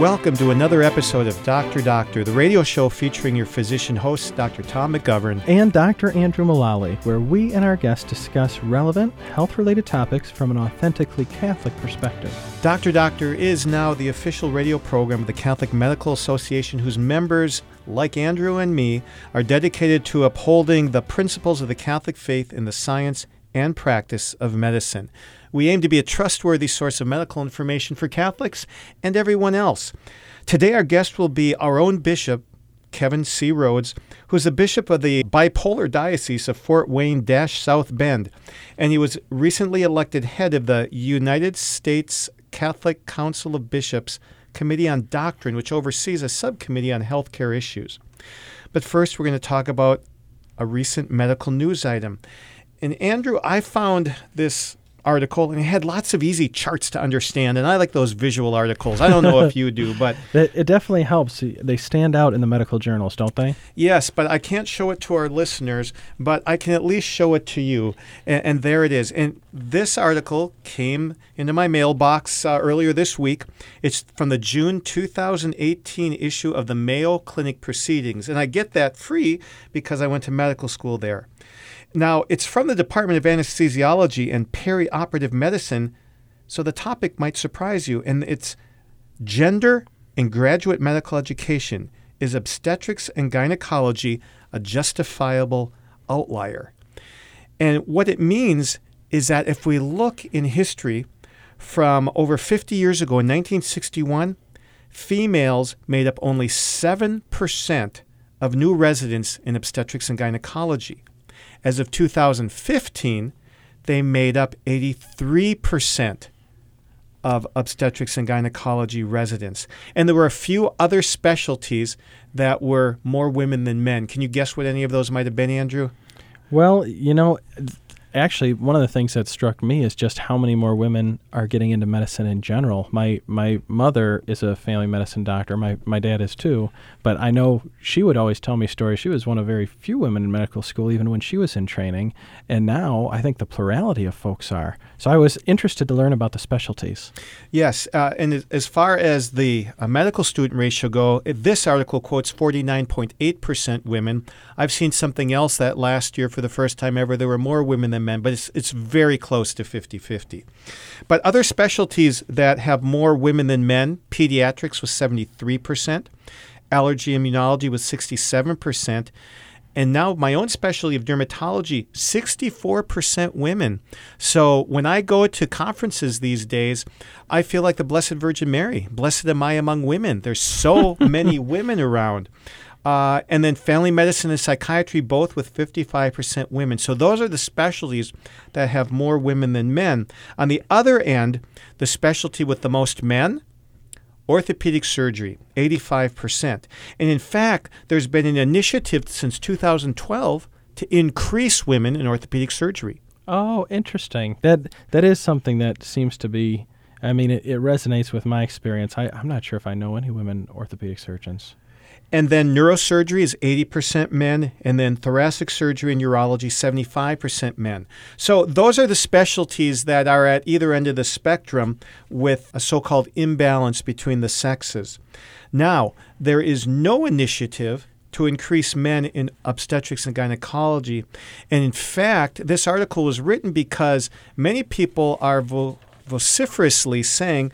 Welcome to another episode of Doctor Doctor, the radio show featuring your physician hosts, Dr. Tom McGovern. and Dr. Andrew Mullally, where we and our guests discuss relevant health related topics from an authentically Catholic perspective. Doctor Doctor is now the official radio program of the Catholic Medical Association, whose members, like Andrew and me, are dedicated to upholding the principles of the Catholic faith in the science and practice of medicine. We aim to be a trustworthy source of medical information for Catholics and everyone else. Today, our guest will be our own bishop, Kevin C. Rhoades, who's the bishop of the bipolar diocese of Fort Wayne South Bend, and he was recently elected head of the United States Catholic Council of Bishops Committee on Doctrine, which oversees a subcommittee on healthcare issues. But first, we're going to talk about a recent medical news item. And Andrew, I found this article and it had lots of easy charts to understand and I like those visual articles. I don't know if you do, but It, it definitely helps. They stand out in the medical journals, don't they? yes, but I can't show it to our listeners, but I can at least show it to you. And, and there it is. And this article came into my mailbox uh, earlier this week. It's from the June 2018 issue of the Mayo Clinic Proceedings. And I get that free because I went to medical school there. Now, it's from the Department of Anesthesiology and Perioperative Medicine, so the topic might surprise you. And it's Gender in Graduate Medical Education Is Obstetrics and Gynecology a Justifiable Outlier? And what it means is that if we look in history from over 50 years ago in 1961, females made up only 7% of new residents in obstetrics and gynecology. As of 2015, they made up 83% of obstetrics and gynecology residents. And there were a few other specialties that were more women than men. Can you guess what any of those might have been, Andrew? Well, you know, actually, one of the things that struck me is just how many more women are getting into medicine in general. My my mother is a family medicine doctor. My my dad is too. But I know she would always tell me stories. She was one of very few women in medical school, even when she was in training. And now I think the plurality of folks are. So I was interested to learn about the specialties. Yes, uh, and as- far as the uh, medical student ratio go, this article quotes 49.8% women. I've seen something else that last year, for the first time ever, there were more women than men, but it's, it's very close to 50 50. But other specialties that have more women than men, pediatrics was 73%, allergy immunology was 67%. And now my own specialty of dermatology, 64% women. So when I go to conferences these days, I feel like the Blessed Virgin Mary. Blessed am I among women. There's so many women around. Uh, and then family medicine and psychiatry, both with 55% women. So those are the specialties that have more women than men. On the other end, the specialty with the most men, orthopedic surgery, 85%. And in fact, there's been an initiative since 2012 to increase women in orthopedic surgery. Oh, interesting. That that is something that seems to be. I mean, it, it resonates with my experience. I, I'm not sure if I know any women orthopedic surgeons. And then neurosurgery is 80% men, and then thoracic surgery and urology, 75% men. So those are the specialties that are at either end of the spectrum with a so called imbalance between the sexes. Now, there is no initiative to increase men in obstetrics and gynecology. And in fact, this article was written because many people are vo- vociferously saying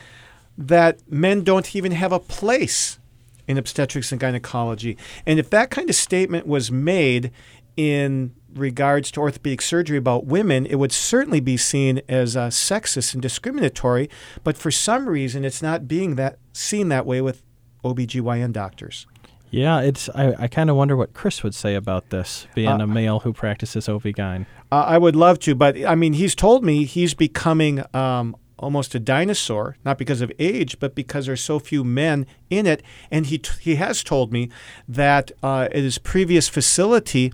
that men don't even have a place in obstetrics and gynecology. And if that kind of statement was made in regards to orthopedic surgery about women, it would certainly be seen as uh, sexist and discriminatory. But for some reason, it's not being that seen that way with OBGYN doctors. Yeah, it's. I, I kind of wonder what Chris would say about this, being Uh, a male who practices OB-GYN. Uh, I would love to, but I mean, he's told me he's becoming um, almost a dinosaur, not because of age, but because there's so few men in it. And he t- he has told me that uh, at his previous facility,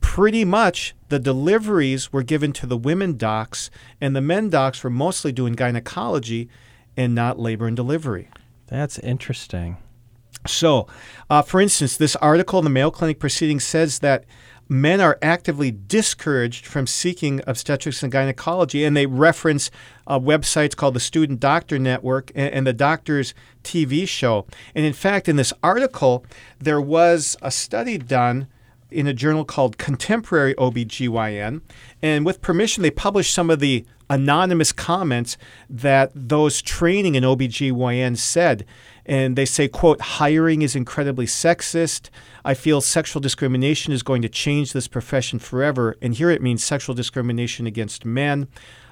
pretty much the deliveries were given to the women docs, and the men docs were mostly doing gynecology and not labor and delivery. That's interesting. So, uh, for instance, this article in the Mayo Clinic Proceedings says that men are actively discouraged from seeking obstetrics and gynecology, and they reference uh, websites called the Student Doctor Network and, and the Doctor's TV show. And in fact, in this article, there was a study done in a journal called Contemporary OBGYN. And with permission, they published some of the anonymous comments that those training in OBGYN said. And they say, quote, hiring is incredibly sexist. I feel sexual discrimination is going to change this profession forever. And here it means sexual discrimination against men.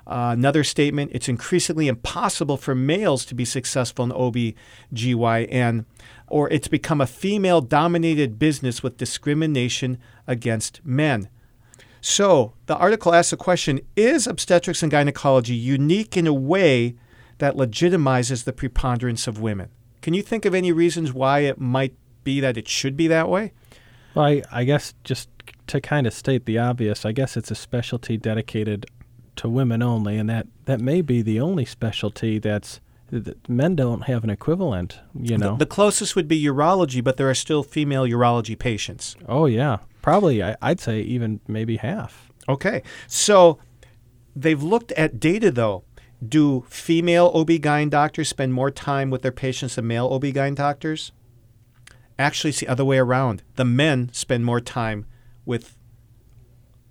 Uh, another statement it's increasingly impossible for males to be successful in OBGYN, or it's become a female dominated business with discrimination against men. So the article asks the question Is obstetrics and gynecology unique in a way that legitimizes the preponderance of women? Can you think of any reasons why it might be that it should be that way? Well, I, I guess just to kind of state the obvious, I guess it's a specialty dedicated to women only, and that, that may be the only specialty that's that men don't have an equivalent. You know, the, the closest would be urology, but there are still female urology patients. oh yeah, probably I, I'd say even maybe half. Okay, so they've looked at data though. Do female OB-GYN doctors spend more time with their patients than male OB-GYN doctors? Actually, it's the other way around. The men spend more time with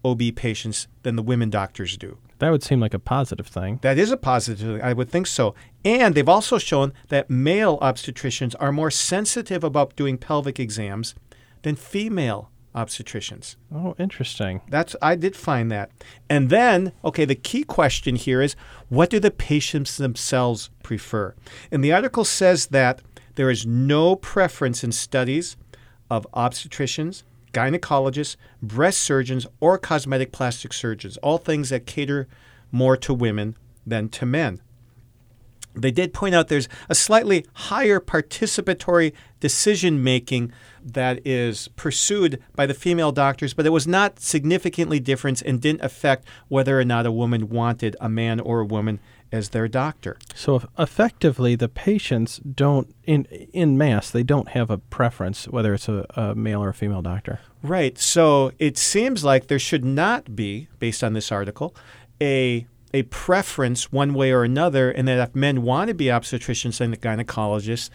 OB patients than the women doctors do. That would seem like a positive thing. That is a positive. I would think so. And they've also shown that male obstetricians are more sensitive about doing pelvic exams than female obstetricians. Oh, interesting. That's I did find that. And then, okay, the key question here is what do the patients themselves prefer? And the article says that there is no preference in studies of obstetricians, gynecologists, breast surgeons, or cosmetic plastic surgeons, all things that cater more to women than to men. They did point out there's a slightly higher participatory decision making that is pursued by the female doctors, but it was not significantly different and didn't affect whether or not a woman wanted a man or a woman as their doctor. So effectively, the patients don't, in in mass, they don't have a preference whether it's a, a male or a female doctor. Right. So it seems like there should not be, based on this article, a a preference one way or another, and that if men want to be obstetricians and gynecologists,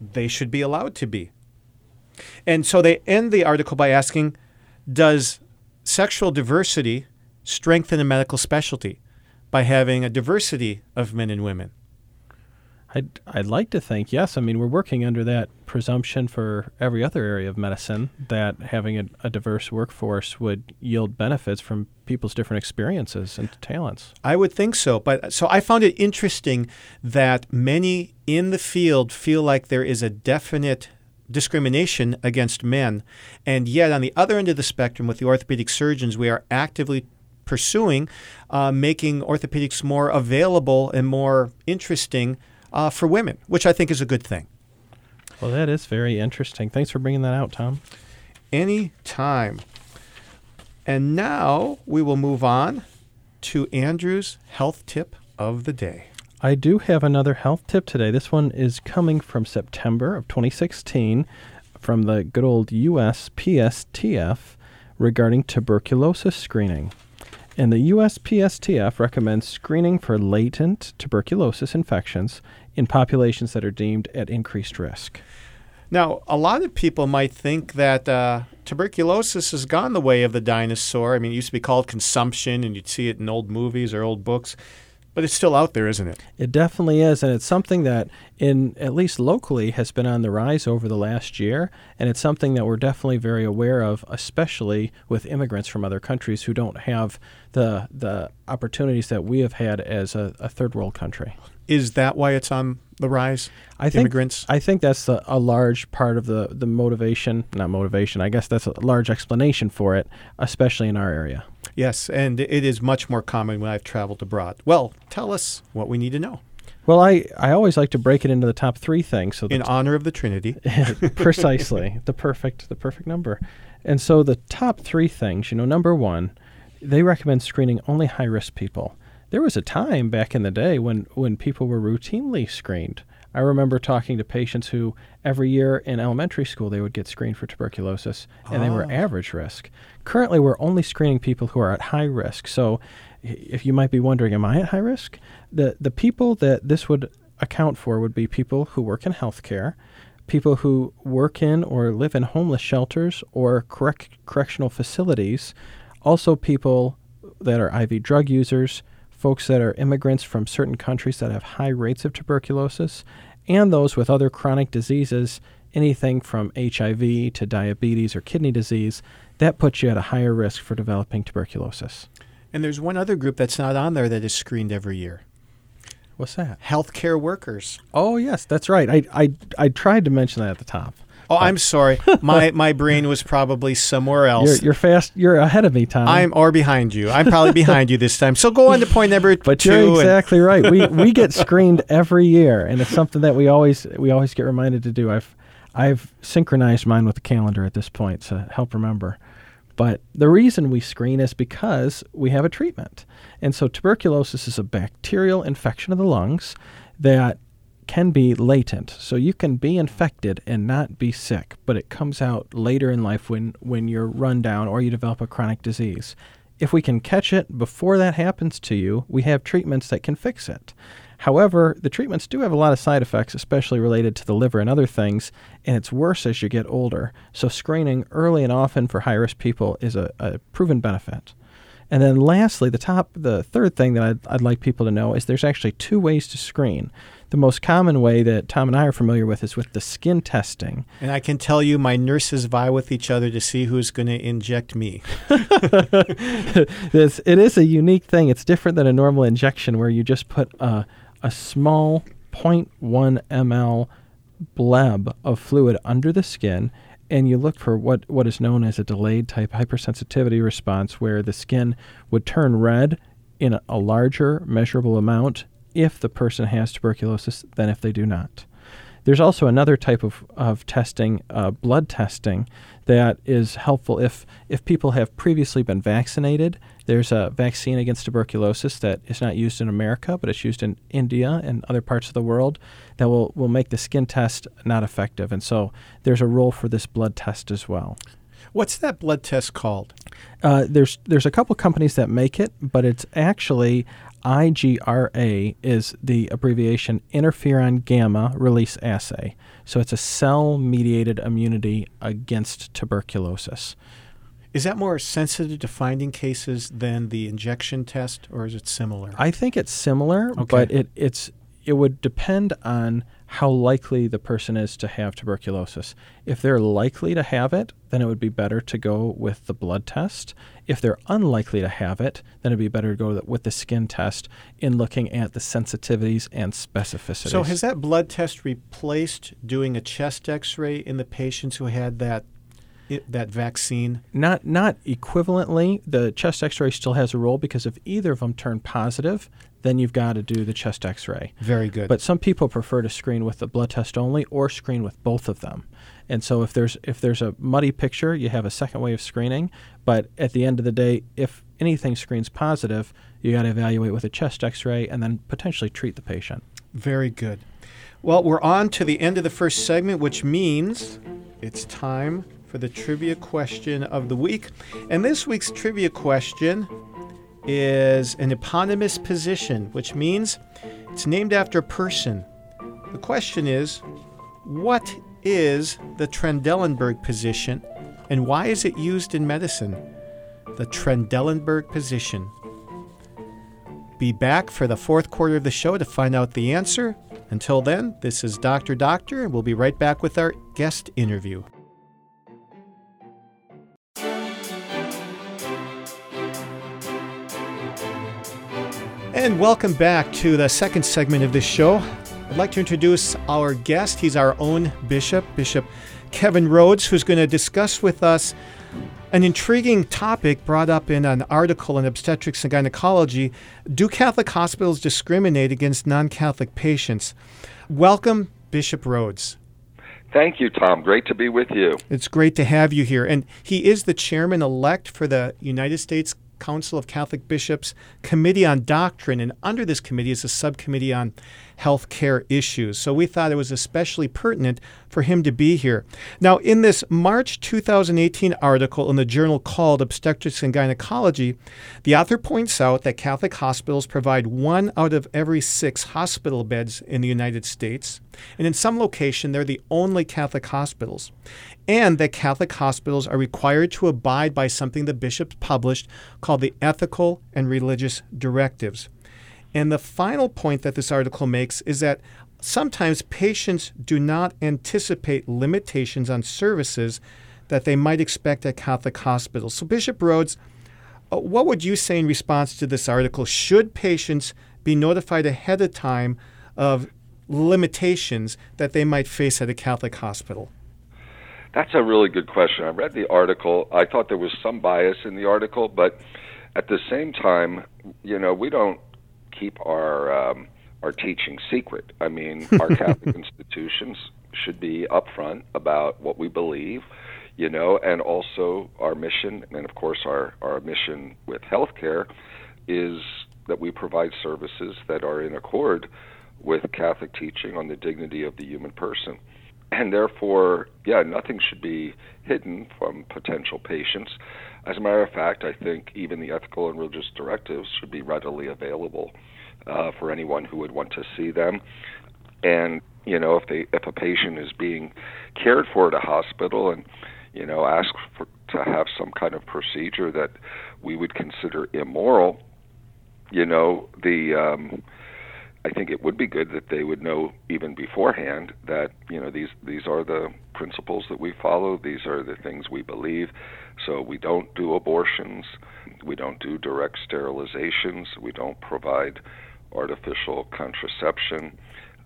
they should be allowed to be. And so they end the article by asking Does sexual diversity strengthen a medical specialty by having a diversity of men and women? I'd, I'd like to think yes. I mean, we're working under that presumption for every other area of medicine that having a, a diverse workforce would yield benefits from people's different experiences and talents. I would think so. But so I found it interesting that many in the field feel like there is a definite discrimination against men. And yet, on the other end of the spectrum, with the orthopedic surgeons, we are actively pursuing uh, making orthopedics more available and more interesting uh, for women, which I think is a good thing. Well, that is very interesting. Thanks for bringing that out, Tom. Any time. And now we will move on to Andrew's health tip of the day. I do have another health tip today. This one is coming from September of 2016 from the good old USPSTF regarding tuberculosis screening. And the USPSTF recommends screening for latent tuberculosis infections in populations that are deemed at increased risk. Now, a lot of people might think that uh, tuberculosis has gone the way of the dinosaur. I mean, it used to be called consumption, and you'd see it in old movies or old books, but it's still out there, isn't it? It definitely is, and it's something that, in at least locally, has been on the rise over the last year, and it's something that we're definitely very aware of, especially with immigrants from other countries who don't have the the opportunities that we have had as a, a third world country. Is that why it's on the rise? I think Immigrants? I think that's the, a large part of the the motivation, not motivation. I guess that's a large explanation for it, especially in our area. Yes, and it is much more common when I've traveled abroad. Well, tell us what we need to know Well, I, I always like to break it into the top three things. So in honor of the Trinity. precisely the perfect the perfect number and so the top three things you know number one they recommend screening only high risk people there was a time back in the day when when people were routinely screened I remember talking to patients who every year in elementary school they would get screened for tuberculosis and they were Oh. average risk. Currently, we're only screening people who are at high risk. So, if you might be wondering, am I at high risk? The the people that this would account for would be people who work in healthcare, people who work in or live in homeless shelters or correct, correctional facilities, also people that are IV drug users, folks that are immigrants from certain countries that have high rates of tuberculosis, and those with other chronic diseases, anything from HIV to diabetes or kidney disease, that puts you at a higher risk for developing tuberculosis. And there's one other group that's not on there that is screened every year What's that? healthcare workers. Oh, yes, that's right. I, I, I tried to mention that at the top. Oh, I'm sorry. My my brain was probably somewhere You're, else. you're fast. You're ahead of me, Tom. I'm or behind you. I'm probably behind you this time. So go on to point number But two. you're and- exactly right. We we get screened every year, and it's something that we always we always get reminded to do. I've I've synchronized mine with the calendar at this point to help remember. But the reason we screen is because we have a treatment, and so tuberculosis is a bacterial infection of the lungs that can be latent. So you can be infected and not be sick, but it comes out later in life when when you're run down or you develop a chronic disease. If we can catch it before that happens to you, we have treatments that can fix it. However, the treatments do have a lot of side effects, especially related to the liver and other things, and it's worse as you get older. So, screening early and often for high risk people is a, a proven benefit. And then, lastly, the top, the third thing that I'd, I'd like people to know is there's actually two ways to screen. The most common way that Tom and I are familiar with is with the skin testing. And I can tell you, my nurses vie with each other to see who's going to inject me. this, it is a unique thing. It's different than a normal injection where you just put a, a small 0.1 ml bleb of fluid under the skin and you look for what, what is known as a delayed type hypersensitivity response where the skin would turn red in a, a larger measurable amount if the person has tuberculosis than if they do not. There's also another type of, of testing, uh, blood testing, that is helpful if, if people have previously been vaccinated. There's a vaccine against tuberculosis that is not used in America, but it's used in India and other parts of the world that will, will make the skin test not effective. And so there's a role for this blood test as well. What's that blood test called? Uh, there's there's a couple companies that make it, but it's actually IGRA is the abbreviation interferon gamma release assay. So it's a cell mediated immunity against tuberculosis. Is that more sensitive to finding cases than the injection test, or is it similar? I think it's similar, Okay. but it it's it would depend on how likely the person is to have tuberculosis. If they're likely to have it, then it would be better to go with the blood test. If they're unlikely to have it, then it'd be better to go with the skin test in looking at the sensitivities and specificities. so has that blood test replaced doing a chest X-ray in the patients who had that i that vaccine? not not equivalently, the chest X-ray still has a role because if either of them turn positive, then you've got to do the chest X-ray. Very good. But some people prefer to screen with the blood test only or screen with both of them. And so if there's if there's a muddy picture, you have a second way of screening. But at the end of the day, if anything screens positive, you got to evaluate with a chest X-ray and then potentially treat the patient. Very good. Well, we're on to the end of the first segment, which means it's time for the trivia question of the week. And this week's trivia question is an eponymous position, which means it's named after a person. The question is what is the Trendelenburg position and why is it used in medicine? The Trendelenburg position. Be back for the fourth quarter of the show to find out the answer. Until then, this is Dr. Doctor, and we'll be right back with our guest interview. And welcome back to the second segment of this show. I'd like to introduce our guest. He's our own bishop, Bishop Kevin Rhoades, who's going to discuss with us an intriguing topic brought up in an article in Obstetrics and Gynecology Do Catholic hospitals discriminate against non Catholic patients? Welcome, Bishop Rhoades. Thank you, Tom. Great to be with you. It's great to have you here. And he is the chairman elect for the United States Council of Catholic Bishops Committee on Doctrine. And under this committee is a subcommittee on health care issues. So we thought it was especially pertinent for him to be here. Now, in this March 2018 article in the journal called Obstetrics and Gynecology, the author points out that Catholic hospitals provide one out of every six hospital beds in the United States, and in some location, they're the only Catholic hospitals and that Catholic hospitals are required to abide by something the bishops published called the Ethical and Religious Directives. And the final point that this article makes is that sometimes patients do not anticipate limitations on services that they might expect at Catholic hospitals. So, Bishop Rhoades, uh, what would you say in response to this article? Should patients be notified ahead of time of limitations that they might face at a Catholic hospital? That's a really good question. I read the article. I thought there was some bias in the article, but at the same time, you know, we don't keep our um, our teaching secret. I mean, our Catholic institutions should be upfront about what we believe, you know, and also our mission, and of course, our our mission with healthcare is that we provide services that are in accord with Catholic teaching on the dignity of the human person and therefore, yeah, nothing should be hidden from potential patients. As a matter of fact, I think even the ethical and religious directives should be readily available uh, for anyone who would want to see them. And you know, if they if a patient is being cared for at a hospital and you know ask for to have some kind of procedure that we would consider immoral, you know, the um, I think it would be good that they would know even beforehand that you know these these are the principles that we follow. These are the things we believe. So we don't do abortions. We don't do direct sterilizations. We don't provide artificial contraception.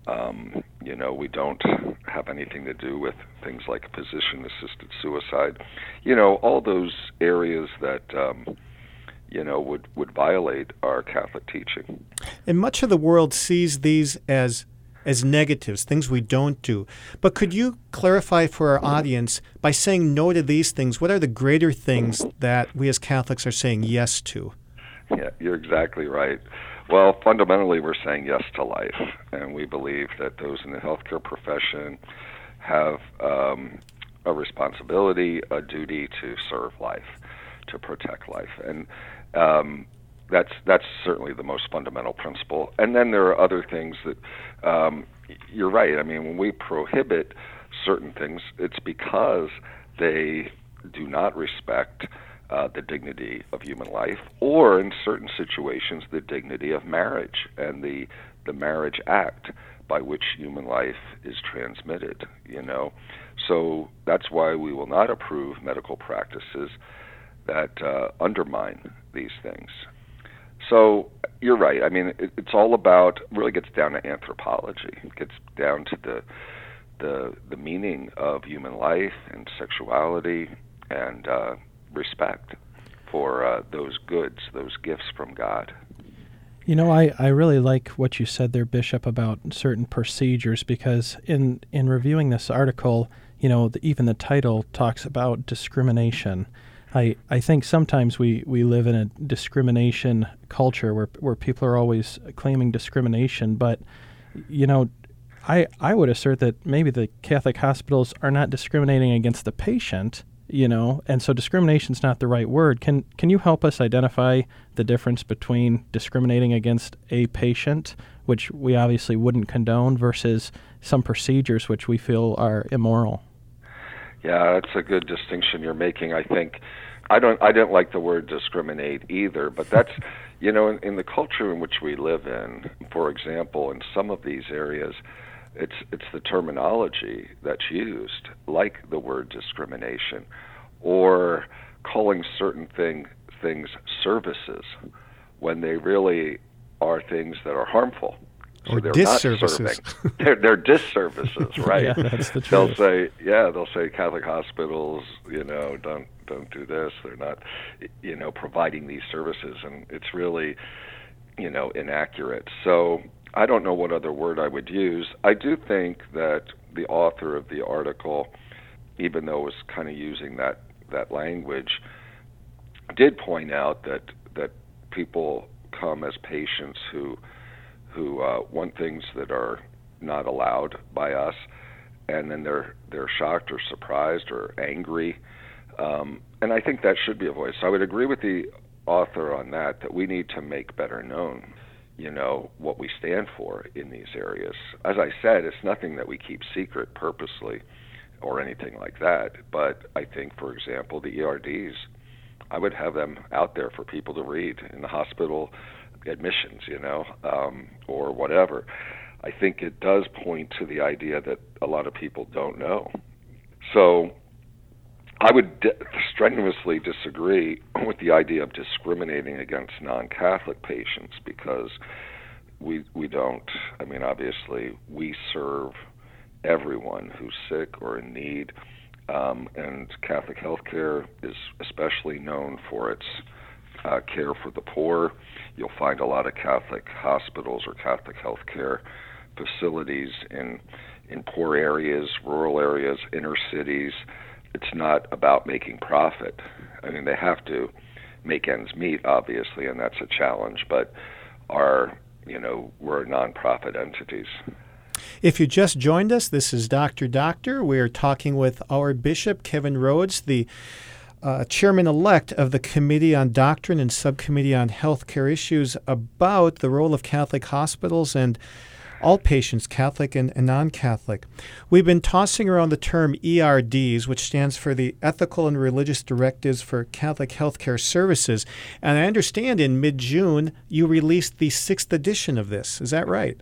Um, you know, we don't have anything to do with things like physician-assisted suicide. You know, all those areas that um, you know, would, would violate our Catholic teaching. And much of the world sees these as as negatives, things we don't do. But could you clarify for our audience by saying no to these things, what are the greater things that we as Catholics are saying yes to? Yeah, you're exactly right. Well, fundamentally, we're saying yes to life, and we believe that those in the healthcare profession have um, a responsibility, a duty to serve life, to protect life. And um, that's that's certainly the most fundamental principle. And then there are other things that um, you're right. I mean, when we prohibit certain things, it's because they do not respect uh, the dignity of human life, or in certain situations, the dignity of marriage and the the marriage act by which human life is transmitted. You know, so that's why we will not approve medical practices that uh, undermine these things. So you're right. I mean, it, it's all about really gets down to anthropology. It gets down to the the the meaning of human life and sexuality and uh, respect for uh, those goods, those gifts from God. You know, I, I really like what you said there, Bishop, about certain procedures because in in reviewing this article, you know, the, even the title talks about discrimination. I, I think sometimes we, we live in a discrimination culture where, where people are always claiming discrimination, but you know, I, I would assert that maybe the Catholic hospitals are not discriminating against the patient, you know, and so discrimination is not the right word. Can can you help us identify the difference between discriminating against a patient, which we obviously wouldn't condone, versus some procedures which we feel are immoral? Yeah, that's a good distinction you're making. I think I don't I didn't like the word discriminate either, but that's you know in, in the culture in which we live in. For example, in some of these areas, it's it's the terminology that's used, like the word discrimination, or calling certain thing things services when they really are things that are harmful or they're disservices. they're, they're disservices, right? yeah, that's the truth. They'll say, yeah, they'll say Catholic hospitals, you know, don't don't do this. They're not, you know, providing these services, and it's really, you know, inaccurate. So I don't know what other word I would use. I do think that the author of the article, even though it was kind of using that that language, did point out that that people come as patients who who uh, want things that are not allowed by us, and then they're they're shocked or surprised or angry, um, and I think that should be a voice. So I would agree with the author on that that we need to make better known you know what we stand for in these areas. As i said it's nothing that we keep secret purposely or anything like that but i think for example the erds i would have them out there for people to read in the hospital admissions you know um, or whatever. I think it does point to the idea that a lot of people don't know. So I would strenuously disagree with the idea of discriminating against non-Catholic patients because we we don't. I mean, obviously, we serve everyone who's sick or in need, um, and Catholic healthcare is especially known for its uh, care for the poor. You'll find a lot of Catholic hospitals or Catholic healthcare facilities in in poor areas, rural areas, inner cities it's not about making profit. I mean, they have to make ends meet, obviously, and that's a challenge. But our, you know, we're nonprofit entities. If you just joined us, this is Dr. Doctor. We're talking with our Bishop, Kevin Rhoades, the uh, chairman elect of the Committee on Doctrine and Subcommittee on Healthcare Issues, about the role of Catholic hospitals and all patients, Catholic and, and non Catholic. We've been tossing around the term ERDs, which stands for the Ethical and Religious Directives for Catholic Healthcare Services. And I understand in mid June you released the sixth edition of this. Is that right?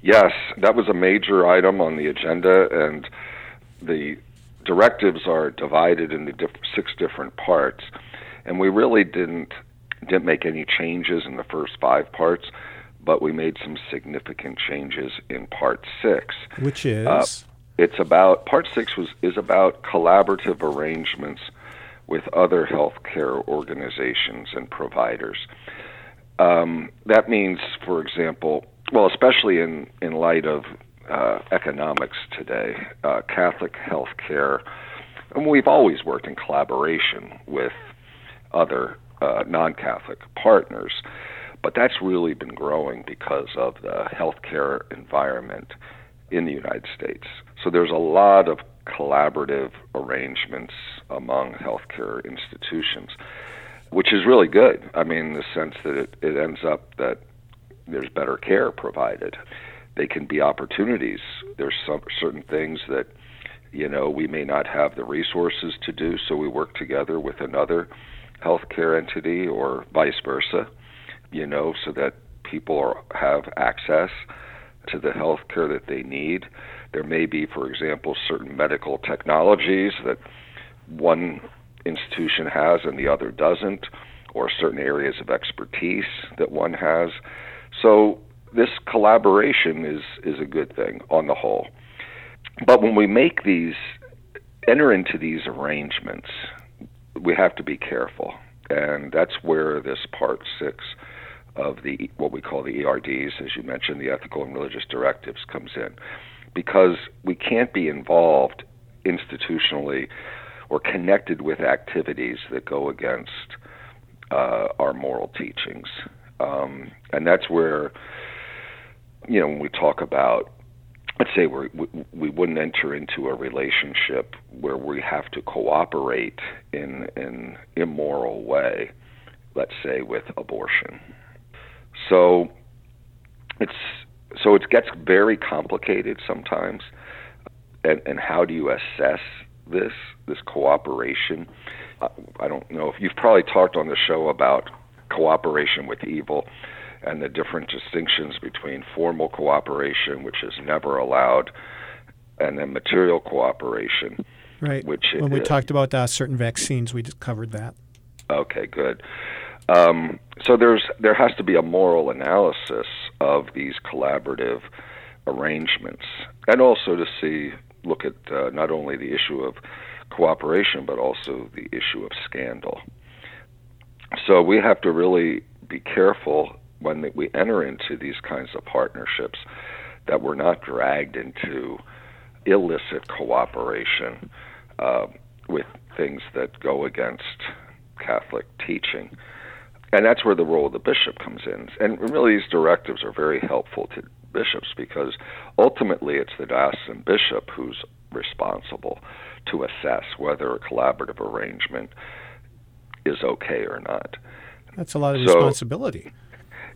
Yes, that was a major item on the agenda, and the directives are divided into diff- six different parts. And we really didn't didn't make any changes in the first five parts but we made some significant changes in part six. Which is? Uh, it's about, part six was, is about collaborative arrangements with other healthcare organizations and providers. Um, that means, for example, well, especially in, in light of uh, economics today, uh, Catholic healthcare, and we've always worked in collaboration with other uh, non Catholic partners. But that's really been growing because of the healthcare environment in the United States. So there's a lot of collaborative arrangements among healthcare institutions, which is really good. I mean, in the sense that it, it ends up that there's better care provided. They can be opportunities. There's some certain things that you know we may not have the resources to do, so we work together with another healthcare entity or vice versa you know, so that people are, have access to the health care that they need. There may be, for example, certain medical technologies that one institution has and the other doesn't, or certain areas of expertise that one has. So this collaboration is is a good thing on the whole. But when we make these enter into these arrangements, we have to be careful. And that's where this part 6 of the what we call the ERDs, as you mentioned, the ethical and religious directives comes in, because we can't be involved institutionally or connected with activities that go against uh, our moral teachings, um, and that's where you know when we talk about let's say we we wouldn't enter into a relationship where we have to cooperate in an immoral way, let's say with abortion. So it's so it gets very complicated sometimes. And, and how do you assess this this cooperation? I don't know if you've probably talked on the show about cooperation with evil and the different distinctions between formal cooperation, which is never allowed, and then material cooperation. Right. Which when we talked about uh, certain vaccines, we just covered that. Okay, good. Um, so there's there has to be a moral analysis of these collaborative arrangements, and also to see look at uh, not only the issue of cooperation but also the issue of scandal. So we have to really be careful when we enter into these kinds of partnerships that we're not dragged into illicit cooperation uh, with things that go against Catholic teaching and that's where the role of the bishop comes in. And really, these directives are very helpful to bishops because ultimately it's the diocesan bishop who's responsible to assess whether a collaborative arrangement is okay or not. That's a lot of so, responsibility.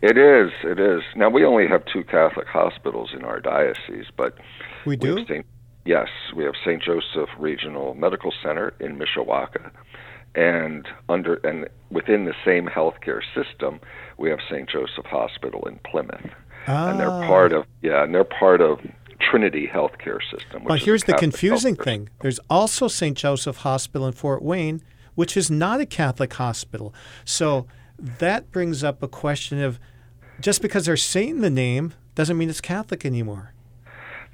It is. It is. Now we only have two Catholic hospitals in our diocese, but we do. We Saint, yes, we have St. Joseph Regional Medical Center in Mishawaka, and under and within the same healthcare system, we have St. Joseph Hospital in Plymouth, ah. and they're part of yeah, and they're part of Trinity Healthcare System. But here's the confusing thing: there's also St. Joseph Hospital in Fort Wayne, which is not a Catholic hospital. So that brings up a question of just because they're saying the name doesn't mean it's Catholic anymore.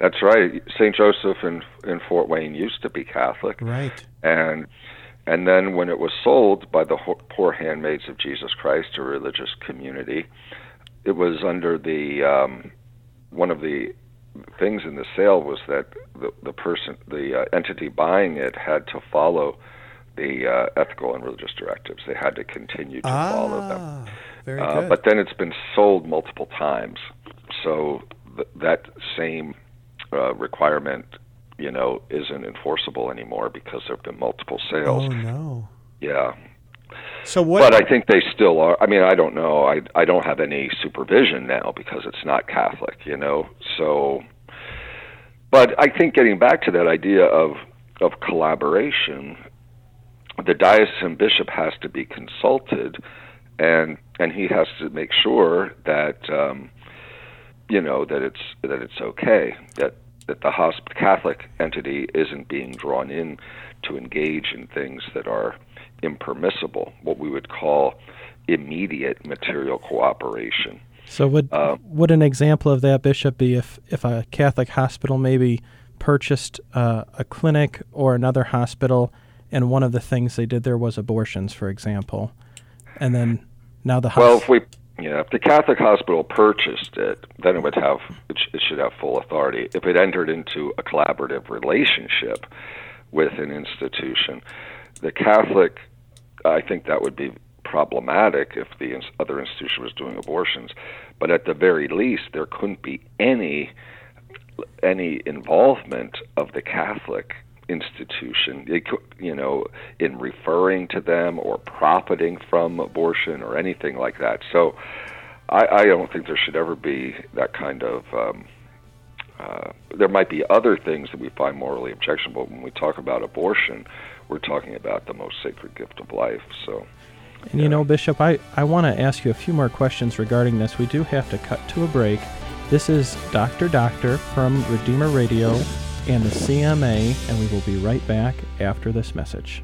That's right. St. Joseph in in Fort Wayne used to be Catholic. Right. And and then when it was sold by the Poor Handmaids of Jesus Christ, to a religious community, it was under the um, one of the things in the sale was that the the person the uh, entity buying it had to follow the uh, ethical and religious directives. They had to continue to ah, follow them. Very uh, good. But then it's been sold multiple times, so th- that same uh, requirement, you know, isn't enforceable anymore because there have been multiple sales. Oh no. Yeah. So what? But I think they still are. I mean, I don't know. I I don't have any supervision now because it's not Catholic, you know. So, but I think getting back to that idea of of collaboration, the diocesan bishop has to be consulted, and and he has to make sure that um, you know that it's that it's okay that that the hosp- Catholic entity isn't being drawn in to engage in things that are impermissible, what we would call immediate material cooperation. So would uh, would an example of that, Bishop, be if if a Catholic hospital maybe purchased uh, a clinic or another hospital, and one of the things they did there was abortions, for example, and then now the well, if we yeah, if the Catholic hospital purchased it, then it would have it, sh- it should have full authority. If it entered into a collaborative relationship with an institution, the Catholic, I think that would be problematic if the ins- other institution was doing abortions. But at the very least, there couldn't be any any involvement of the Catholic institution, you know, in referring to them or profiting from abortion or anything like that. So I, I don't think there should ever be that kind of. Um, uh, there might be other things that we find morally objectionable. When we talk about abortion, we're talking about the most sacred gift of life. So. And yeah. you know, Bishop, I, I want to ask you a few more questions regarding this. We do have to cut to a break. This is Dr. Doctor from Redeemer Radio and the CMA, and we will be right back after this message.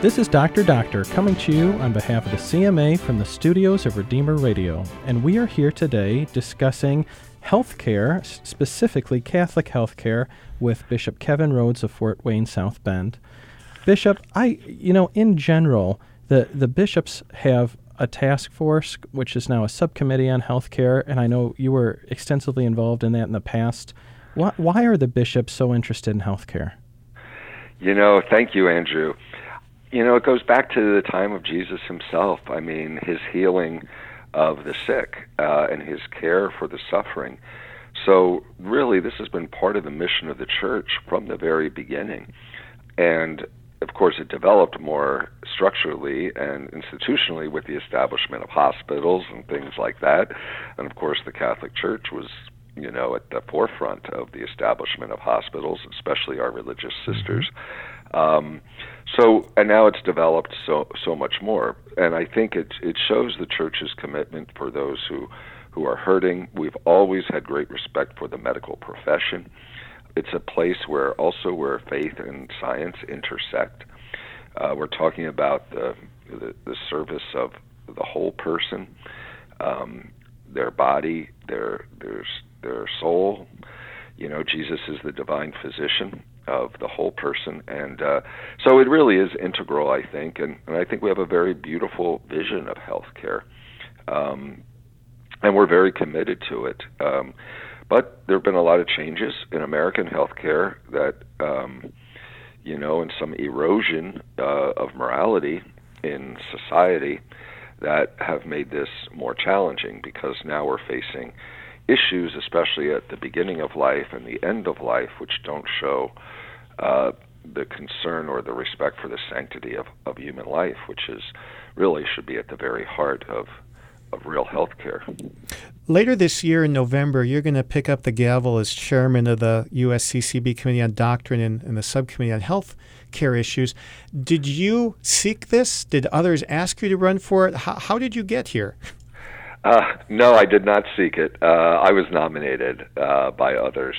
This is Dr. Doctor coming to you on behalf of the CMA from the studios of Redeemer Radio, and we are here today discussing healthcare, specifically Catholic healthcare, with Bishop Kevin Rhoades of Fort Wayne South Bend. Bishop, I, you know, in general, the, the bishops have a task force, which is now a subcommittee on healthcare, and I know you were extensively involved in that in the past. Why, why are the bishops so interested in healthcare? You know, thank you, Andrew. You know, it goes back to the time of Jesus himself. I mean, his healing of the sick uh, and his care for the suffering. So, really, this has been part of the mission of the church from the very beginning. And of course, it developed more structurally and institutionally with the establishment of hospitals and things like that. And of course, the Catholic Church was, you know, at the forefront of the establishment of hospitals, especially our religious mm-hmm. sisters. Um, so, and now it's developed so so much more. And I think it it shows the Church's commitment for those who who are hurting. We've always had great respect for the medical profession it's a place where also where faith and science intersect. Uh, we're talking about the, the, the service of the whole person, um, their body, their their their soul. You know, Jesus is the divine physician of the whole person, and uh, so it really is integral, I think, and, and I think we have a very beautiful vision of healthcare, um, and we're very committed to it. Um, But there have been a lot of changes in American healthcare that, um, you know, and some erosion uh, of morality in society that have made this more challenging because now we're facing issues, especially at the beginning of life and the end of life, which don't show uh, the concern or the respect for the sanctity of, of human life, which is really should be at the very heart of of real health care. Later this year in November, you're going to pick up the gavel as chairman of the USCCB Committee on Doctrine and, and the Subcommittee on Health Care Issues. Did you seek this? Did others ask you to run for it? How, how did you get here? Uh, no, I did not seek it. Uh, I was nominated uh, by others,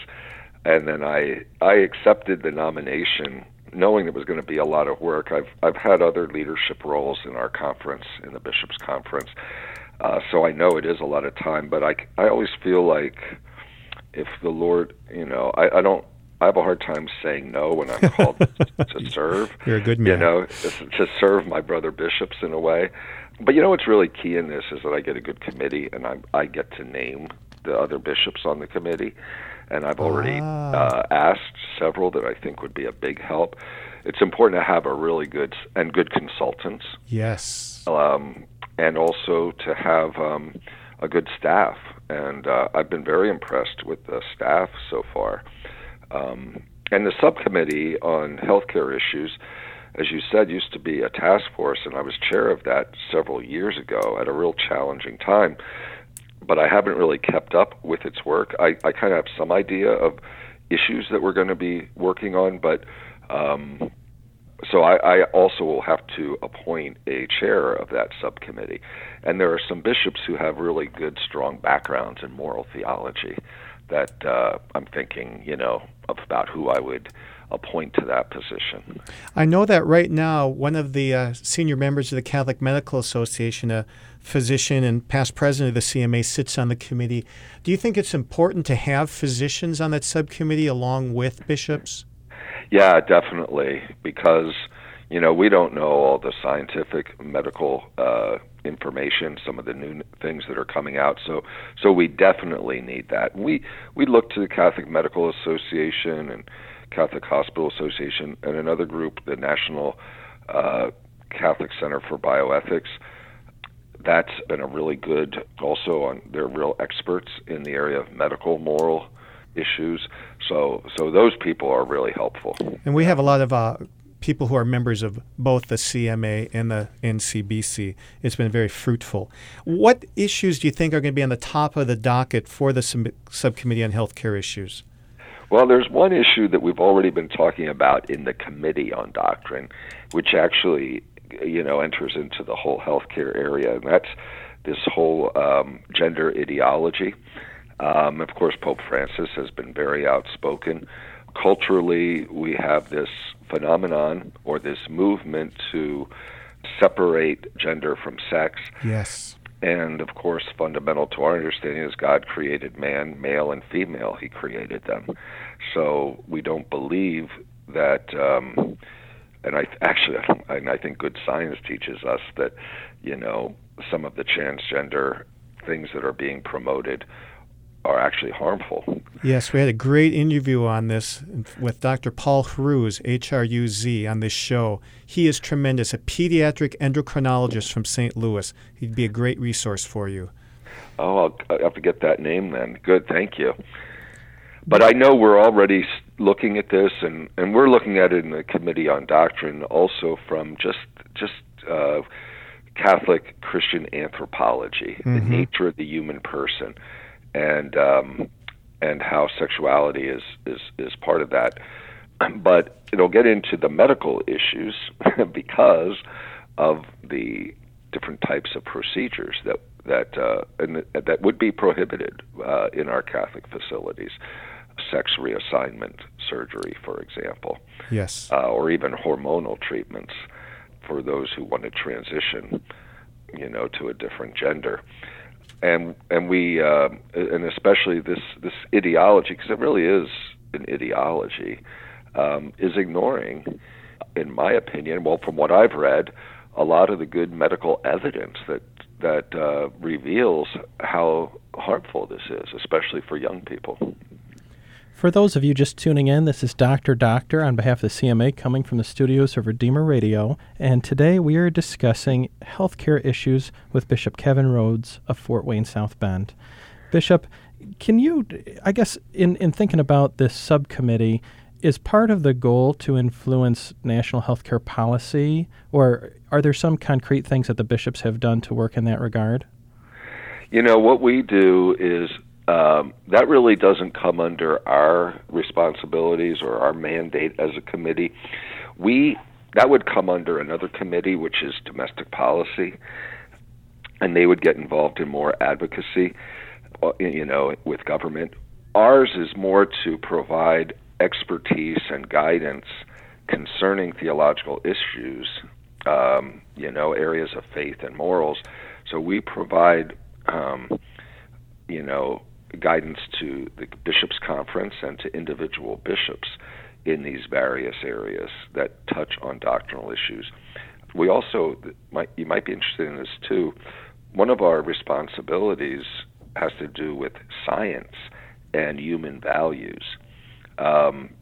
and then I I accepted the nomination, knowing it was going to be a lot of work. I've I've had other leadership roles in our conference, in the bishops' conference, uh, so I know it is a lot of time. But I I always feel like if the Lord, you know, I, I don't I have a hard time saying no when I'm called to serve. You're a good man. You know, to serve my brother bishops in a way. But you know what's really key in this is that I get a good committee and I I get to name the other bishops on the committee, and I've already ah. uh, asked several that I think would be a big help. It's important to have a really good and good consultants. Yes. Um, and also to have um, a good staff. And uh, I've been very impressed with the staff so far. Um, and the subcommittee on healthcare issues, as you said, used to be a task force, and I was chair of that several years ago at a real challenging time. But I haven't really kept up with its work. I, I kind of have some idea of issues that we're going to be working on, but um, so I, I also will have to appoint a chair of that subcommittee. And there are some bishops who have really good, strong backgrounds in moral theology that uh, I'm thinking, you know, about who I would appoint to that position. I know that right now, one of the uh, senior members of the Catholic Medical Association, a physician and past president of the CMA, sits on the committee. Do you think it's important to have physicians on that subcommittee along with bishops? Yeah, definitely, because you know we don't know all the scientific medical uh, information, some of the new things that are coming out. So, so we definitely need that. We we look to the Catholic Medical Association and Catholic Hospital Association and another group, the National uh, Catholic Center for Bioethics. That's been a really good. Also, on they're real experts in the area of medical moral issues. So, so those people are really helpful. And we have a lot of uh, people who are members of both the CMA and the NCBC. It's been very fruitful. What issues do you think are going to be on the top of the docket for the sub- subcommittee on healthcare issues? Well, there's one issue that we've already been talking about in the committee on doctrine, which actually, you know, enters into the whole healthcare area, and that's this whole um, gender ideology. Um, of course, Pope Francis has been very outspoken. Culturally, we have this phenomenon or this movement to separate gender from sex. Yes. And of course, fundamental to our understanding is God created man, male and female. He created them. So we don't believe that. Um, and I actually, and I think good science teaches us that, you know, some of the transgender things that are being promoted are actually harmful. Yes, we had a great interview on this with Dr. Paul Hruz, H-R-U-Z, on this show. He is tremendous, a pediatric endocrinologist from St. Louis. He'd be a great resource for you. Oh, I'll, I'll have to get that name then. Good, thank you. But I know we're already looking at this, and, and we're looking at it in the Committee on Doctrine also from just just uh, Catholic Christian anthropology, mm-hmm. the nature of the human person and um, and how sexuality is is is part of that. But it'll get into the medical issues because of the different types of procedures that that uh, and that would be prohibited uh, in our Catholic facilities. Sex reassignment surgery, for example, yes, uh, or even hormonal treatments for those who want to transition, you know, to a different gender and and we uh, and especially this this ideology because it really is an ideology um, is ignoring, in my opinion, well, from what I've read, a lot of the good medical evidence that that uh, reveals how harmful this is, especially for young people. For those of you just tuning in, this is Dr. Doctor on behalf of the CMA coming from the studios of Redeemer Radio. And today we are discussing healthcare issues with Bishop Kevin Rhoades of Fort Wayne South Bend. Bishop, can you, I guess, in, in thinking about this subcommittee, is part of the goal to influence national healthcare policy, or are there some concrete things that the bishops have done to work in that regard? You know, what we do is um, that really doesn't come under our responsibilities or our mandate as a committee. We that would come under another committee, which is domestic policy, and they would get involved in more advocacy, uh, you know, with government. Ours is more to provide expertise and guidance concerning theological issues, um, you know, areas of faith and morals. So we provide, um, you know, guidance to the bishops' conference and to individual bishops in these various areas that touch on doctrinal issues. We also might you might be interested in this too. One of our responsibilities has to do with science and human values. Um,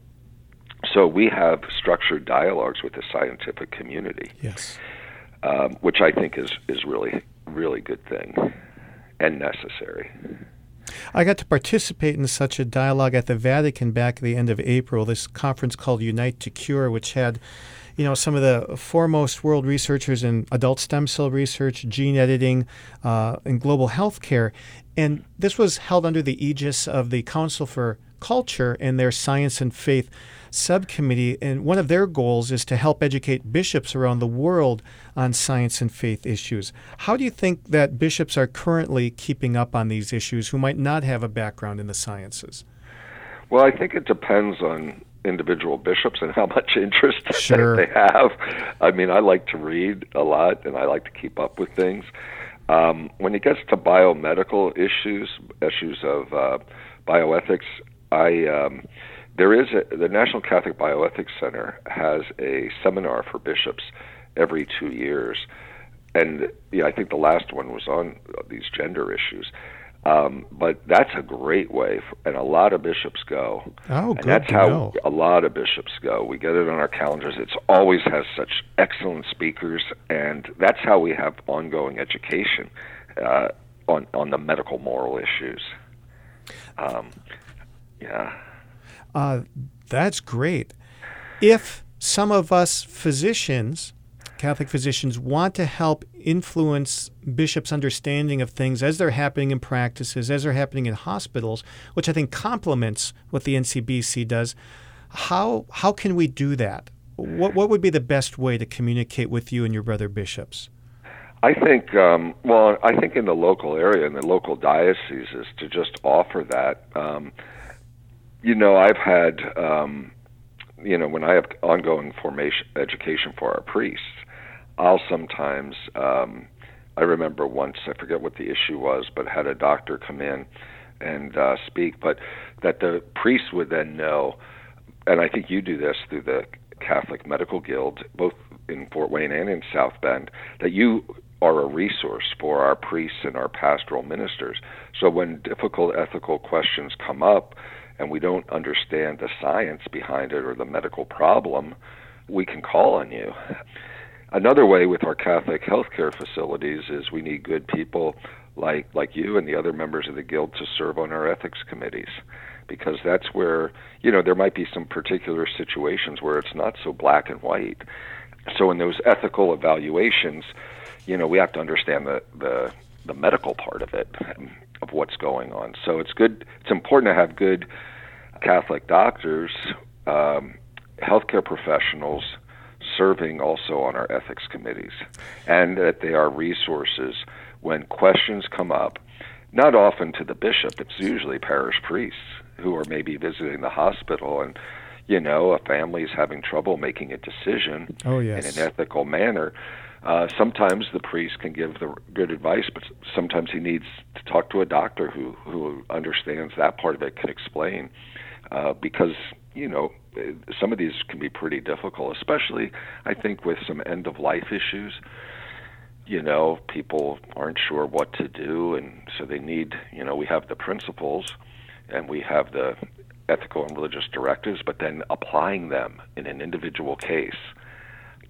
so we have structured dialogues with the scientific community. Yes. Um, which I think is is really really good thing and necessary. I got to participate in such a dialogue at the Vatican back at the end of April. This conference called Unite to Cure, which had, you know, some of the foremost world researchers in adult stem cell research, gene editing, uh, and global health care. And this was held under the aegis of the Council for Culture and their Science and Faith subcommittee, and one of their goals is to help educate bishops around the world on science and faith issues. How do you think that bishops are currently keeping up on these issues who might not have a background in the sciences? Well, I think it depends on individual bishops and how much interest sure. they have. I mean, I like to read a lot and I like to keep up with things. Um, when it gets to biomedical issues, issues of uh, bioethics, I um, there is a, the National Catholic Bioethics Center has a seminar for bishops every two years, and yeah, I think the last one was on these gender issues. Um, but that's a great way, for, and a lot of bishops go. Oh, and good that's how know. a lot of bishops go. We get it on our calendars. It's always has such excellent speakers, and that's how we have ongoing education uh, on on the medical moral issues. Um, yeah. Uh, that's great. If some of us physicians, Catholic physicians, want to help influence bishops' understanding of things as they're happening in practices, as they're happening in hospitals, which I think complements what the NCBC does, how how can we do that? What what would be the best way to communicate with you and your brother bishops? I think, um, well, I think in the local area, in the local diocese, is to just offer that. Um, you know, I've had, um, you know, when I have ongoing formation education for our priests, I'll sometimes, um, I remember once, I forget what the issue was, but had a doctor come in and uh, speak, but that the priest would then know, and I think you do this through the Catholic Medical Guild, both in Fort Wayne and in South Bend, that you are a resource for our priests and our pastoral ministers. So when difficult ethical questions come up, and we don't understand the science behind it or the medical problem, we can call on you. Another way with our Catholic healthcare facilities is we need good people like like you and the other members of the guild to serve on our ethics committees because that's where you know there might be some particular situations where it's not so black and white. So in those ethical evaluations, you know, we have to understand the the the medical part of it of what's going on. So it's good. It's important to have good Catholic doctors, um, healthcare professionals serving also on our ethics committees, and that they are resources when questions come up. Not often to the bishop; it's usually parish priests who are maybe visiting the hospital and you know a family's having trouble making a decision oh, yes. in an ethical manner uh, sometimes the priest can give the good advice, but sometimes he needs to talk to a doctor who who understands that part of it, can explain, uh, because you know some of these can be pretty difficult, especially I think with some end of life issues. you know, people aren't sure what to do, and so they need, you know, we have the principles and we have the ethical and religious directives, but then applying them in an individual case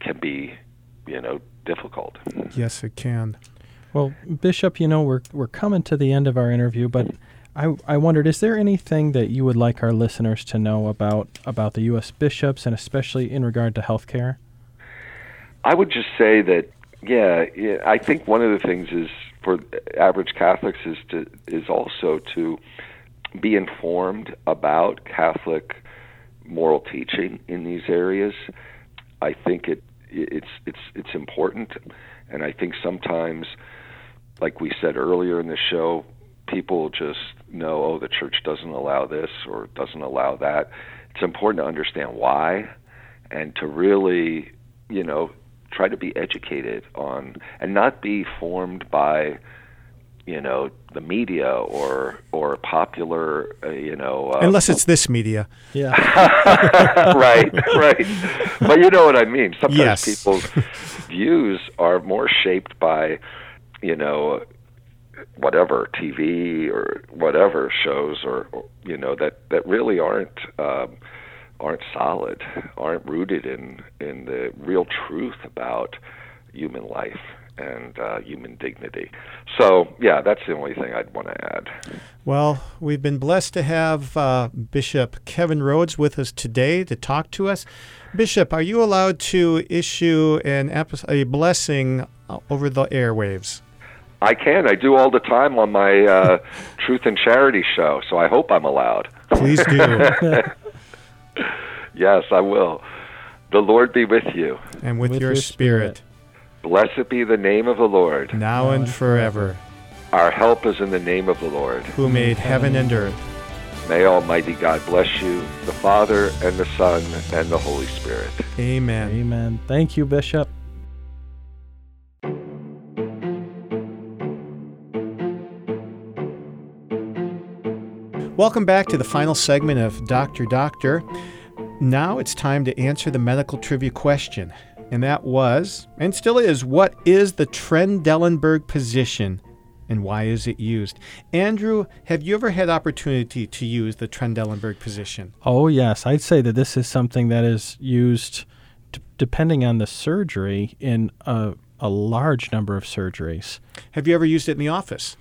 can be, you know, difficult. Yes, it can. Well, Bishop, you know, we're, we're coming to the end of our interview, but I, I wondered, is there anything that you would like our listeners to know about, about the U.S. bishops and especially in regard to healthcare? I would just say that yeah, yeah, I think one of the things is for average Catholics is to is also to be informed about Catholic moral teaching in these areas. I think it it's it's it's important, and I think sometimes, like we said earlier in the show, people just know oh the church doesn't allow this or doesn't allow that. It's important to understand why, and to really you know try to be educated on and not be formed by you know the media or or popular uh, you know uh, unless it's this media. Yeah. Right right. But you know what i mean. Sometimes yes. people's views are more shaped by you know whatever tv or whatever shows or, or you know that that really aren't um aren't solid, aren't rooted in in the real truth about human life and uh, human dignity. So, yeah, that's the only thing I'd want to add. Well, we've been blessed to have uh, Bishop Kevin Rhoades with us today to talk to us. Bishop, are you allowed to issue an a blessing uh, over the airwaves? I can. I do all the time on my uh, Truth and Charity show, so I hope I'm allowed. Please do. yes, I will. The Lord be with you. And with, with your, your spirit. spirit. Blessed be the name of the Lord. Now and forever. Our help is in the name of the Lord. Who made heaven and earth. May Almighty God bless you, the Father, and the Son, and the Holy Spirit. Amen. Amen. Thank you, Bishop. Welcome back to the final segment of Dr. Doctor. Now it's time to answer the medical trivia question. And that was, and still is, what is the Trendelenburg position and why is it used? Andrew, have you ever had opportunity to use the Trendelenburg position? Oh, yes. I'd say that this is something that is used d- depending on the surgery in a, a large number of surgeries. Have you ever used it in the office?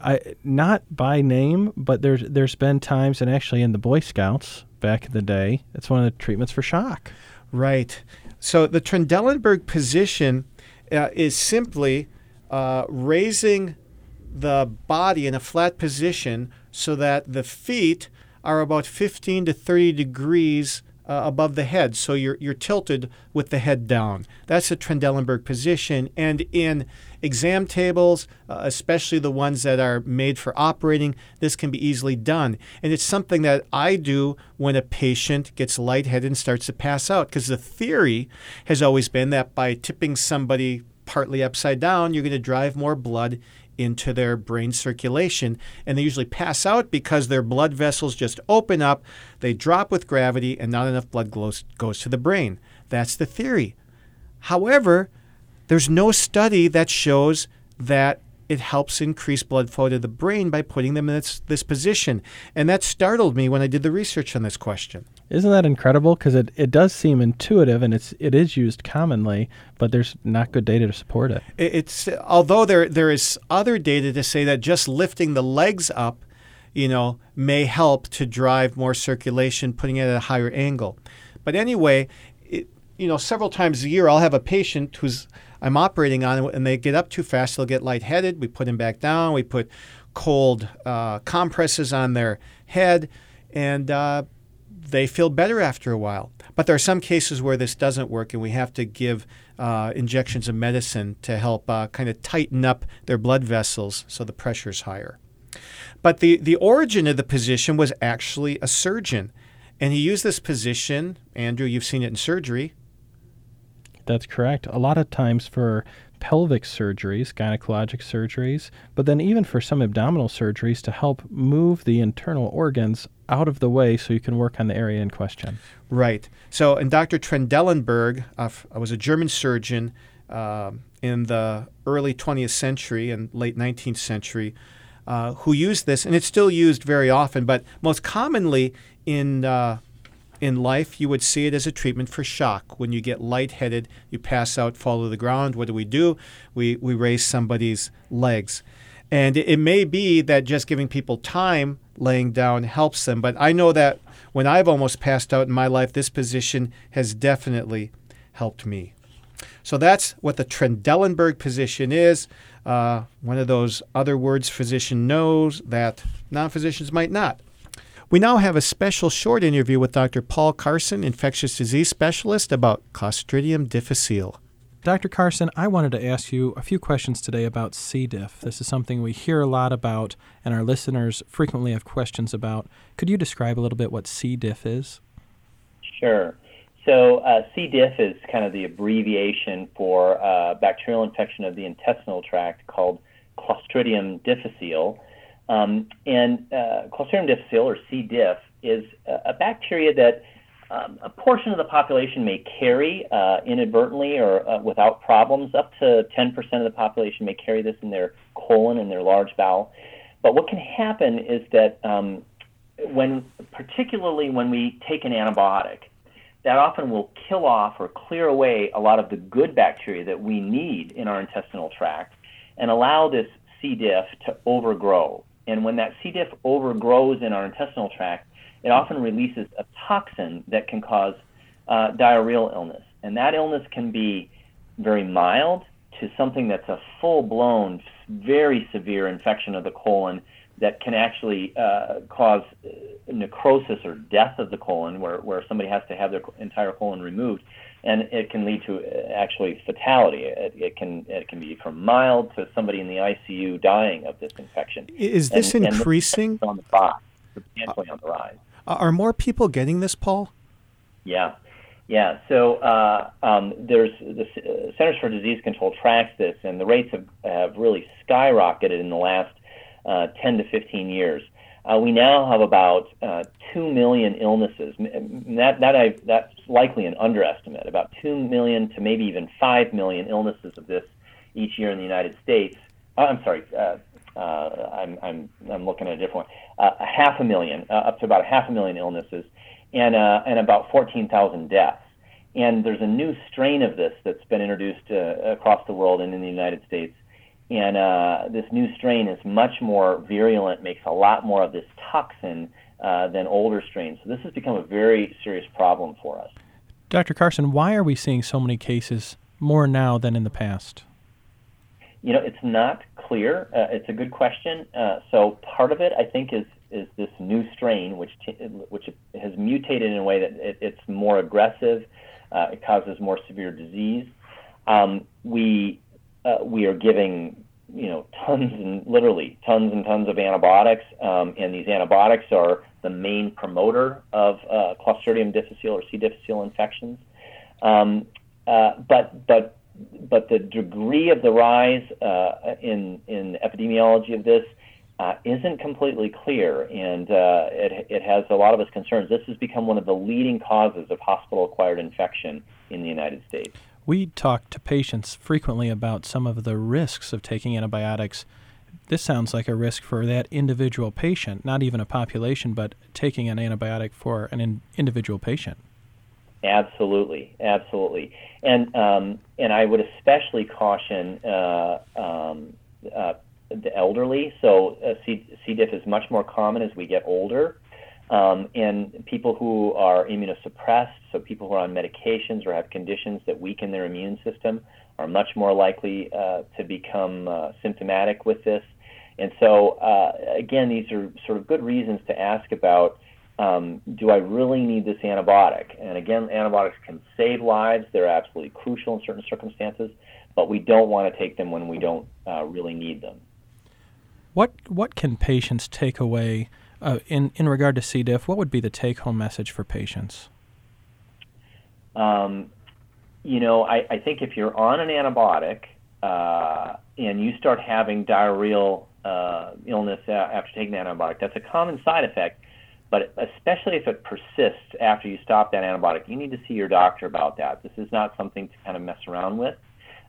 I not by name, but there's there's been times, and actually in the Boy Scouts back in the day, it's one of the treatments for shock. Right. So the Trendelenburg position uh, is simply uh, raising the body in a flat position so that the feet are about 15 to 30 degrees uh, above the head. So you're, you're tilted with the head down. That's a Trendelenburg position. And in exam tables, uh, especially the ones that are made for operating, this can be easily done. And it's something that I do when a patient gets lightheaded and starts to pass out, because the theory has always been that by tipping somebody partly upside down, you're going to drive more blood into their brain circulation. And they usually pass out because their blood vessels just open up, they drop with gravity, and not enough blood goes, goes to the brain. That's the theory. However, there's no study that shows that it helps increase blood flow to the brain by putting them in this, this position. And that startled me when I did the research on this question. Isn't that incredible? Because it, it does seem intuitive and it's it is used commonly, but there's not good data to support it. It's although there there is other data to say that just lifting the legs up, you know, may help to drive more circulation, putting it at a higher angle. But anyway, it, you know, several times a year I'll have a patient who's I'm operating on, and they get up too fast, they'll get lightheaded. We put them back down. We put cold uh, compresses on their head, and uh, they feel better after a while. But there are some cases where this doesn't work, and we have to give uh, injections of medicine to help uh, kind of tighten up their blood vessels so the pressure is higher. But the, the origin of the position was actually a surgeon. And he used this position, Andrew, you've seen it in surgery. That's correct. A lot of times for pelvic surgeries, gynecologic surgeries, but then even for some abdominal surgeries to help move the internal organs out of the way so you can work on the area in question. Right. So, and Dr. Trendelenburg uh, was a German surgeon. Uh, in the early 20th century and late 19th century uh, who used this, and it's still used very often, but most commonly in uh, in life, you would see it as a treatment for shock. When you get lightheaded, you pass out, fall to the ground. What do we do? We, we raise somebody's legs. And it, may be that just giving people time laying down helps them. But I know that when I've almost passed out in my life, this position has definitely helped me. So that's what the Trendelenburg position is. Uh, one of those other words physician knows that non physicians might not. We now have a special short interview with Dr. Paul Carson, infectious disease specialist, about Clostridium difficile. Dr. Carson, I wanted to ask you a few questions today about C. diff. This is something we hear a lot about, and our listeners frequently have questions about. Could you describe a little bit what C. diff is? Sure. So, uh, C. diff is kind of the abbreviation for uh, bacterial infection of the intestinal tract called Clostridium difficile. Um, and uh, Clostridium difficile, or C. diff, is a, a bacteria that um, a portion of the population may carry uh, inadvertently or uh, without problems. Up to 10% of the population may carry this in their colon and their large bowel. But what can happen is that um, when, particularly when we take an antibiotic, that often will kill off or clear away a lot of the good bacteria that we need in our intestinal tract and allow this C. diff to overgrow. And when that C. diff overgrows in our intestinal tract, it often releases a toxin that can cause uh, diarrheal illness. And that illness can be very mild to something that's a full blown, very severe infection of the colon that can actually uh, cause uh, necrosis or death of the colon, where, where somebody has to have their entire colon removed and it can lead to uh, actually fatality. It, it, can it can be from mild to somebody in the ICU dying of this infection. Is this and, increasing? And on the rise, substantially on the rise. Are more people getting this, Paul? Yeah, yeah. So uh, um, there's the Centers for Disease Control tracks this, and the rates have have really skyrocketed in the last uh, 10 to 15 years. Uh, we now have about uh, 2 million illnesses. That, that I, that's likely an underestimate, about 2 million to maybe even 5 million illnesses of this each year in the United States. Uh, I'm sorry, uh, I'm, I'm, I'm looking at a different one. Uh, a half a million, up to about a half a million illnesses, and, and about 14,000 deaths. And there's a new strain of this that's been introduced across the world and in the United States and uh, this new strain is much more virulent, makes a lot more of this toxin uh, than older strains. So this has become a very serious problem for us. Dr. Carson, why are we seeing so many cases more now than in the past? You know, it's not clear. Uh, it's a good question. Uh, so part of it, I think, is is this new strain, which t- which has mutated in a way that it, it's more aggressive. Uh, it causes more severe disease. Um, we uh, we are giving you know tons and literally tons and tons of antibiotics, um, and these antibiotics are the main promoter of uh, Clostridium difficile or C. difficile infections. Um, uh, but but but the degree of the rise uh, in in epidemiology of this uh, isn't completely clear, and uh, it it has a lot of us concerns. This has become one of the leading causes of hospital-acquired infection in the United States. We talk to patients frequently about some of the risks of taking antibiotics. This sounds like a risk for that individual patient, not even a population, but taking an antibiotic for an in individual patient. Absolutely, absolutely, and um, and I would especially caution uh, um, uh, the elderly. So uh, C, C. diff is much more common as we get older. Um, and people who are immunosuppressed, so people who are on medications or have conditions that weaken their immune system, are much more likely uh, to become uh, symptomatic with this. And so, uh, again, these are sort of good reasons to ask about um, do I really need this antibiotic? And again, antibiotics can save lives, they're absolutely crucial in certain circumstances, but we don't want to take them when we don't uh, really need them. What, what can patients take away? Uh, in in regard to C. diff, what would be the take home message for patients? Um, you know, I, I think if you're on an antibiotic uh, and you start having diarrheal uh, illness after taking the antibiotic, that's a common side effect. But especially if it persists after you stop that antibiotic, you need to see your doctor about that. This is not something to kind of mess around with.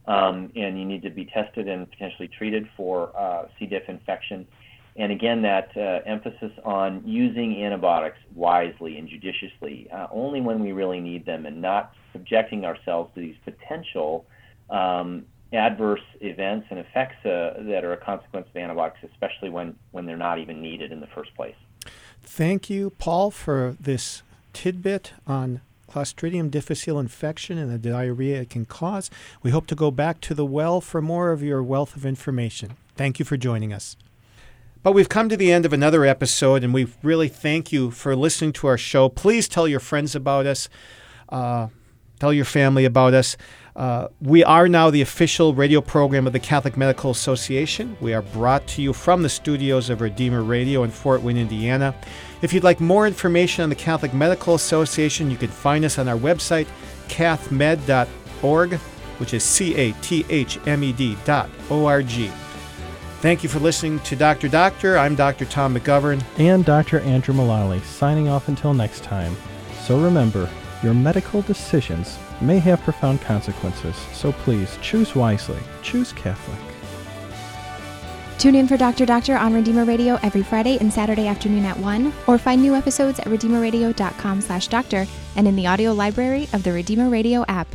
um, and you need to be tested and potentially treated for uh, C. diff infection. And again, that uh, emphasis on using antibiotics wisely and judiciously, uh, only when we really need them, and not subjecting ourselves to these potential um, adverse events and effects uh, that are a consequence of antibiotics, especially when, when they're not even needed in the first place. Thank you, Paul, for this tidbit on Clostridium difficile infection and the diarrhea it can cause. We hope to go back to the well for more of your wealth of information. Thank you for joining us. But we've come to the end of another episode, and we really thank you for listening to our show. Please tell your friends about us, uh, tell your family about us. Uh, we are now the official radio program of the Catholic Medical Association. We are brought to you from the studios of Redeemer Radio in Fort Wayne, Indiana. If you'd like more information on the Catholic Medical Association, you can find us on our website, cathmed.org, which is C A T H M E D dot O R G. Thank you for listening to Dr. Doctor. I'm Dr. Tom McGovern. And Dr. Andrew Mullally, signing off until next time. So remember, your medical decisions may have profound consequences, so please choose wisely. Choose Catholic. Tune in for Dr. Doctor on Redeemer Radio every Friday and Saturday afternoon at 1, or find new episodes at redeemerradio.com slash doctor and in the audio library of the Redeemer Radio app.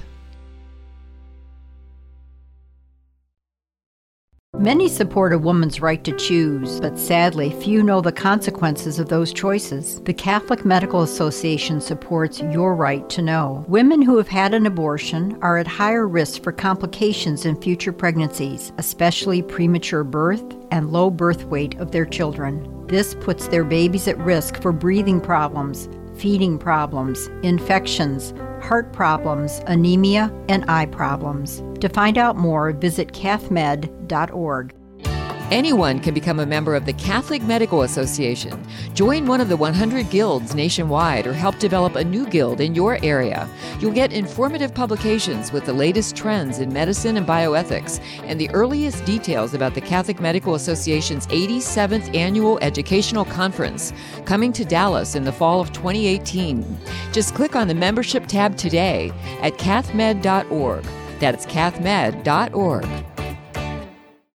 Many support a woman's right to choose, but sadly, few know the consequences of those choices. The Catholic Medical Association supports your right to know. Women who have had an abortion are at higher risk for complications in future pregnancies, especially premature birth and low birth weight of their children. This puts their babies at risk for breathing problems, feeding problems, infections, heart problems, anemia, and eye problems. To find out more, visit cathmed.org. Anyone can become a member of the Catholic Medical Association. Join one of the 100 guilds nationwide or help develop a new guild in your area. You'll get informative publications with the latest trends in medicine and bioethics and the earliest details about the Catholic Medical Association's 87th annual educational conference coming to Dallas in the fall of 2018. Just click on the membership tab today at cathmed.org. That's cathmed.org.